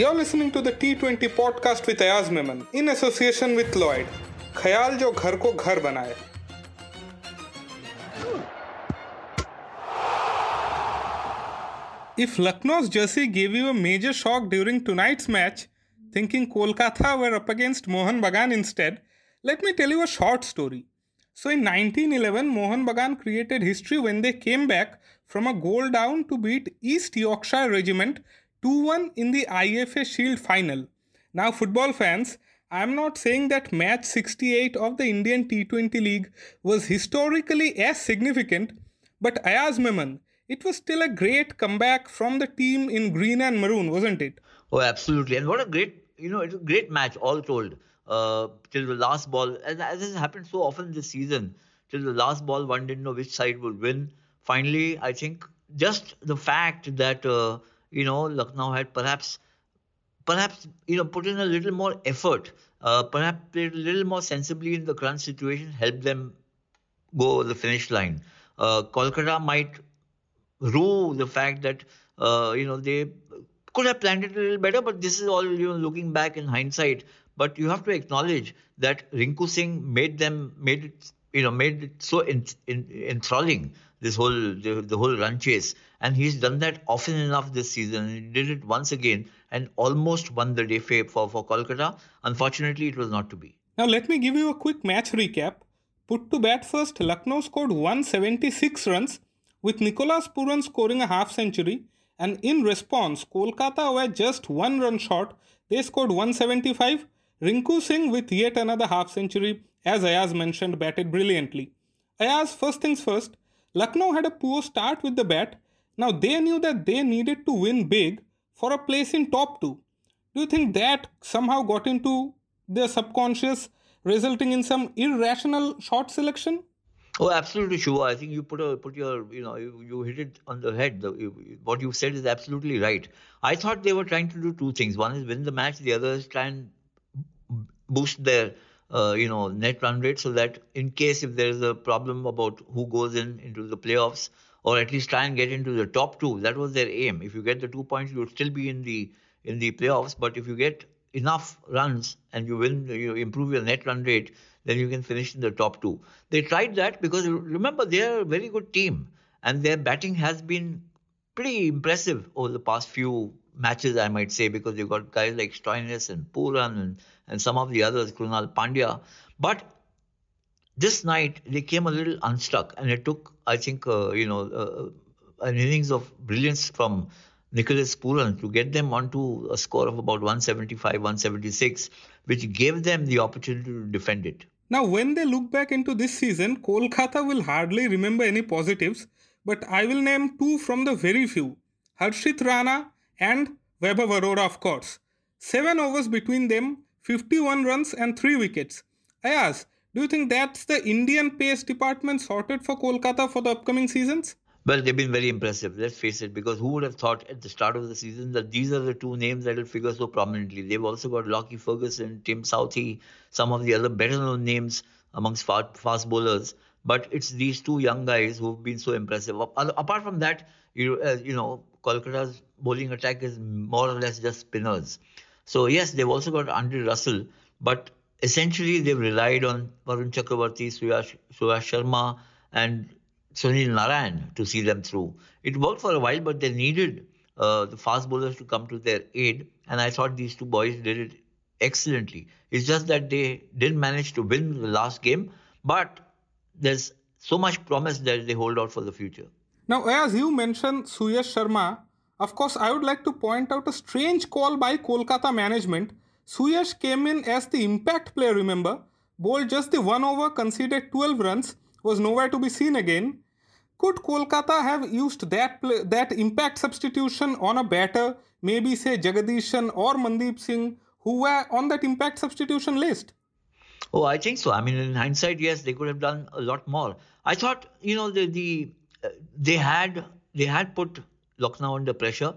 You're listening to the T20 podcast with Ayaz Memon in association with Lloyd. ख्याल जो घर को घर बनाए If Lucknow's jersey gave you a major shock during tonight's match, thinking Kolkata were up against Mohun Bagan instead, let me tell you a short story. So in 1911, Mohun Bagan created history when they came back from a goal down to beat East Yorkshire Regiment 2 1 in the IFA Shield final. Now, football fans, I am not saying that match 68 of the Indian T20 League was historically as significant, but Ayaz Memon, it was still a great comeback from the team in green and maroon, wasn't it? Oh, absolutely. And what a great, you know, it's a great match all told. Uh, till the last ball, and as has happened so often this season, till the last ball, one didn't know which side would win. Finally, I think just the fact that uh, you know, Lucknow had perhaps, perhaps you know, put in a little more effort, uh, perhaps played a little more sensibly in the current situation, helped them go over the finish line. Uh, Kolkata might rue the fact that uh, you know they could have planned it a little better, but this is all you know looking back in hindsight. But you have to acknowledge that Rinku Singh made them made it you know made it so in, in, enthralling this whole the, the whole run chase. And he's done that often enough this season. He did it once again and almost won the day for for Kolkata. Unfortunately it was not to be. Now let me give you a quick match recap. Put to bat first Lucknow scored 176 runs with Nicholas Pooran scoring a half century. And in response Kolkata were just one run short. They scored 175 Rinku Singh with yet another half century as Ayaz mentioned, batted brilliantly. Ayaz, first things first, Lucknow had a poor start with the bat. Now they knew that they needed to win big for a place in top two. Do you think that somehow got into their subconscious, resulting in some irrational shot selection? Oh, absolutely, sure. I think you put a put your you know you, you hit it on the head. The, you, what you said is absolutely right. I thought they were trying to do two things. One is win the match. The other is try and boost their uh, you know net run rate so that in case if there is a problem about who goes in into the playoffs or at least try and get into the top two that was their aim. If you get the two points you'll still be in the in the playoffs but if you get enough runs and you win you improve your net run rate then you can finish in the top two. They tried that because remember they're a very good team and their batting has been pretty impressive over the past few matches, I might say, because you've got guys like Stoinis and Pooran and, and some of the others, Krunal Pandya. But this night, they came a little unstuck, and it took, I think, uh, you know, uh, an innings of brilliance from Nicholas Pooran to get them onto a score of about 175, 176, which gave them the opportunity to defend it. Now, when they look back into this season, Kolkata will hardly remember any positives, but I will name two from the very few. Harshit Rana and Vaibhav Arora, of course. Seven overs between them, 51 runs and 3 wickets. Ayaz, do you think that's the Indian pace department sorted for Kolkata for the upcoming seasons? Well, they've been very impressive, let's face it, because who would have thought at the start of the season that these are the two names that will figure so prominently? They've also got Lockie Ferguson, Tim Southee, some of the other better known names amongst fast bowlers. But it's these two young guys who've been so impressive. Apart from that, you, uh, you know, Kolkata's bowling attack is more or less just spinners. So yes, they've also got Andre Russell, but essentially they've relied on Varun Chakravarti, Suyash, Suyash Sharma, and Sunil Narayan to see them through. It worked for a while, but they needed uh, the fast bowlers to come to their aid, and I thought these two boys did it excellently. It's just that they didn't manage to win the last game, but there's so much promise that they hold out for the future. Now, as you mentioned Suyash Sharma, of course, I would like to point out a strange call by Kolkata management. Suyash came in as the impact player, remember? Bowled just the one over, conceded 12 runs, was nowhere to be seen again. Could Kolkata have used that play, that impact substitution on a batter, maybe say Jagadeesan or Mandeep Singh, who were on that impact substitution list? Oh, I think so. I mean, in hindsight, yes, they could have done a lot more. I thought, you know, the the uh, they had they had put Lucknow under pressure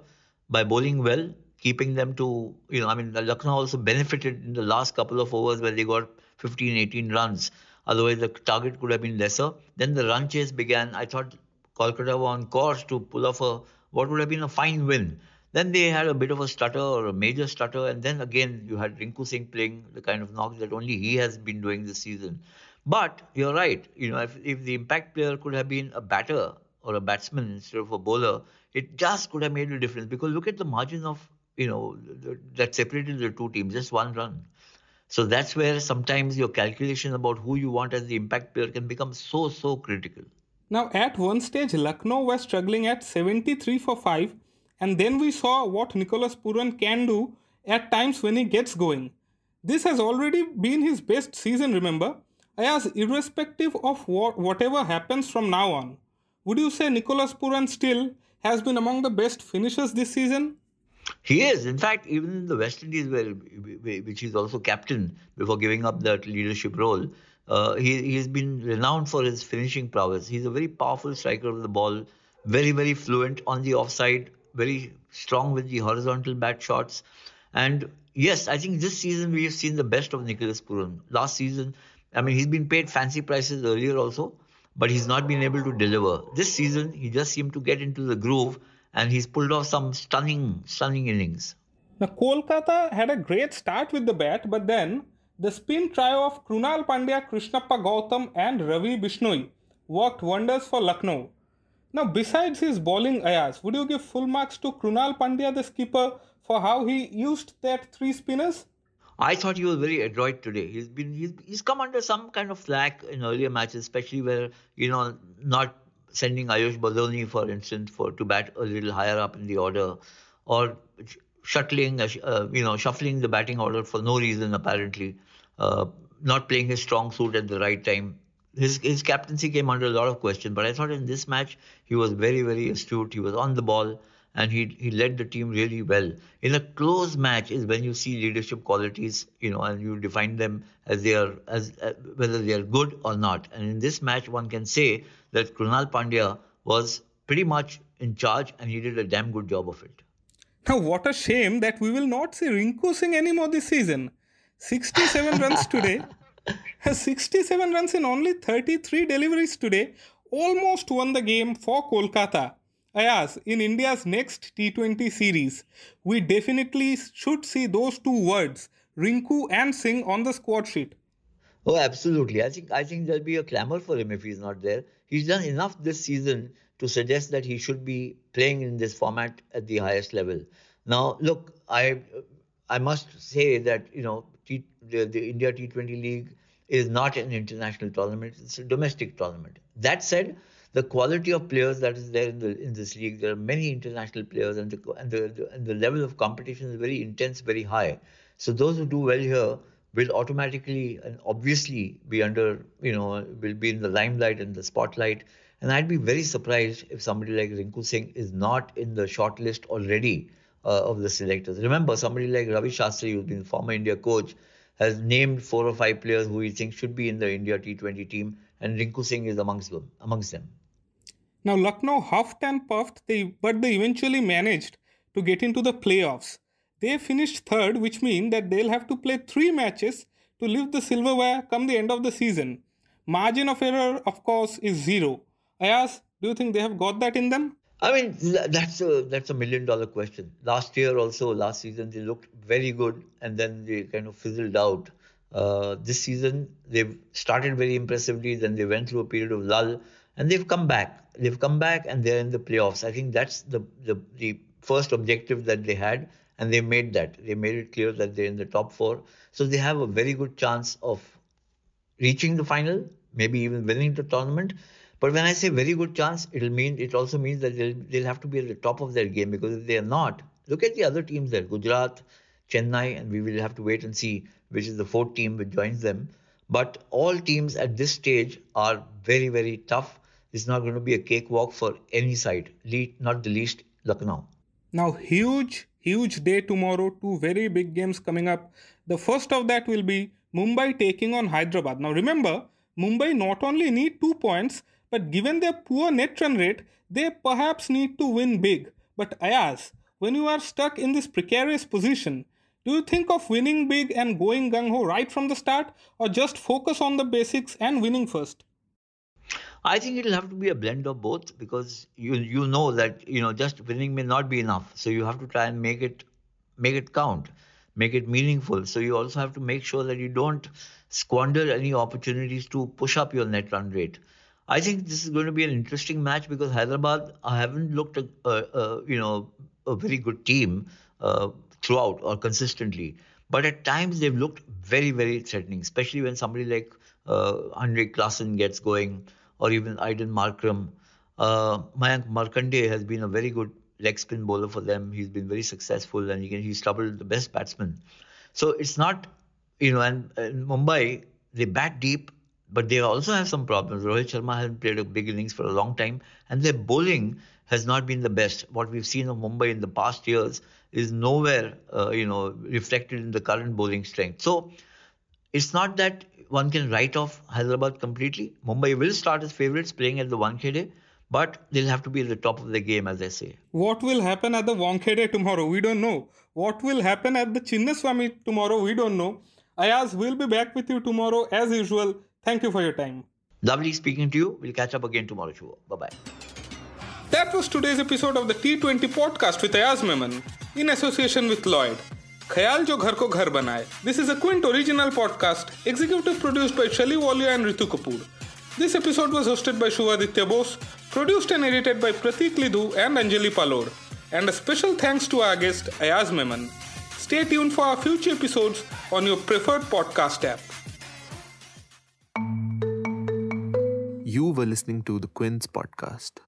by bowling well, keeping them to you know I mean Lucknow also benefited in the last couple of overs where they got 15, 18 runs. Otherwise the target could have been lesser. Then the run chase began. I thought Kolkata were on course to pull off a what would have been a fine win. Then they had a bit of a stutter or a major stutter, and then again you had Rinku Singh playing the kind of knocks that only he has been doing this season. But you're right, you know, if, if the impact player could have been a batter or a batsman instead of a bowler, it just could have made a difference. Because look at the margin of, you know, that separated the two teams, just one run. So that's where sometimes your calculation about who you want as the impact player can become so, so critical. Now, at one stage, Lucknow was struggling at 73 for 5, and then we saw what Nicholas Pooran can do at times when he gets going. This has already been his best season, remember? Ayaz, irrespective of what, whatever happens from now on, would you say Nicholas Pooran still has been among the best finishers this season? He is. In fact, even in the West Indies, where which he's also captain before giving up that leadership role, uh, he he's been renowned for his finishing prowess. He's a very powerful striker of the ball, very very fluent on the offside, very strong with the horizontal bat shots, and yes, I think this season we have seen the best of Nicholas Pooran. Last season, I mean, he's been paid fancy prices earlier also, but he's not been able to deliver. This season, he just seemed to get into the groove and he's pulled off some stunning, stunning innings. Now, Kolkata had a great start with the bat, but then the spin trio of Krunal Pandya, Krishnappa Gowtham, and Ravi Bishnoi worked wonders for Lucknow. Now, besides his bowling Ayaz, would you give full marks to Krunal Pandya, the skipper, for how he used that three spinners? I thought he was very adroit today. He's been he's, he's come under some kind of flack in earlier matches, especially where you know not sending Ayush Badoni, for instance, for to bat a little higher up in the order, or shuttling, uh, uh, you know, shuffling the batting order for no reason apparently, uh, not playing his strong suit at the right time. His his captaincy came under a lot of question, but I thought in this match he was very very astute. He was on the ball and he he led the team really well. In a close match is when you see leadership qualities, you know, and you define them as they are as uh, whether they are good or not. And in this match, one can say that Krunal Pandya was pretty much in charge, and he did a damn good job of it. Now, what a shame that we will not see Rinku Singh anymore this season. 67 runs today. 67 runs in only 33 deliveries today almost won the game for Kolkata. Ayaz, in India's next T20 series, we definitely should see those two words, Rinku and Singh, on the squad sheet. Oh, absolutely. I think I think there'll be a clamor for him if he's not there. He's done enough this season to suggest that he should be playing in this format at the highest level. Now, look, I I must say that you know T, the, the India T20 League is not an international tournament; it's a domestic tournament. That said, the quality of players that is there in, the, in this league. There are many international players, and the, and the and the level of competition is very intense, very high. So those who do well here will automatically and obviously be under, you know, will be in the limelight and the spotlight. And I'd be very surprised if somebody like Rinku Singh is not in the shortlist already uh, of the selectors. Remember, somebody like Ravi Shastri, who's been former India coach, has named four or five players who he thinks should be in the India T20 team, and Rinku Singh is amongst them. Amongst them. Now, Lucknow huffed and puffed, they, but they eventually managed to get into the playoffs. They finished third, which means that they'll have to play three matches to lift the silverware come the end of the season. Margin of error, of course, is zero. Ayaz, do you think they have got that in them? I mean, that's a that's a million dollar question. Last year also, last season they looked very good, and then they kind of fizzled out. Uh, this season they've started very impressively, then they went through a period of lull, and they've come back they've come back and they're in the playoffs. I think that's the, the, the first objective that they had, and they made that. They made it clear that they're in the top four. So they have a very good chance of reaching the final, maybe even winning the tournament. But when I say very good chance, it'll mean it also means that they'll, they'll have to be at the top of their game because if they are not, look at the other teams there, Gujarat, Chennai, and we will have to wait and see which is the fourth team which joins them. But all teams at this stage are very, very tough It's not going to be a cakewalk for any side, not the least Lucknow. Now, huge, huge day tomorrow. Two very big games coming up. The first of that will be Mumbai taking on Hyderabad. Now, remember, Mumbai not only need two points, but given their poor net run rate, they perhaps need to win big. But Ayaz, when you are stuck in this precarious position, do you think of winning big and going gung ho right from the start, or just focus on the basics and winning first? I think it'll have to be a blend of both because you you know that you know just winning may not be enough. So you have to try and make it make it count, make it meaningful. So you also have to make sure that you don't squander any opportunities to push up your net run rate. I think this is going to be an interesting match because Hyderabad I haven't looked a, a, a you know a very good team uh, throughout or consistently, but at times they've looked very very threatening, especially when somebody like uh, Andre Klaasen gets going or even Aiden Markram. Uh, Mayank Markande has been a very good leg spin bowler for them. He's been very successful and he can, he's troubled the best batsmen. So it's not, you know, and in Mumbai, they bat deep, but they also have some problems. Rohit Sharma hasn't played a big innings for a long time, and their bowling has not been the best. What we've seen of Mumbai in the past years is nowhere, uh, you know, reflected in the current bowling strength. So it's not that one can write off Hyderabad completely. Mumbai will start as favourites playing at the Wankhede, but they'll have to be at the top of the game, as I say. What will happen at the Wankhede tomorrow? We don't know. What will happen at the Chinnaswamy tomorrow? We don't know. Ayaz will be back with you tomorrow as usual. Thank you for your time. Lovely speaking to you. We'll catch up again tomorrow, Shiva. Bye bye. That was today's episode of the T20 podcast with Ayaz Memon in association with Lloyd. ख्याल जो घर को घर बनाए this is a Quint original podcast executive produced by शली Walia and Ritu Kapoor This episode was hosted by Shuvaditya Bose, produced and edited by Pratik Lidhu and Anjali Palod. And a special thanks to our guest Ayaz Memon. Stay tuned for our future episodes on your preferred podcast app. You were listening to the Quint podcast.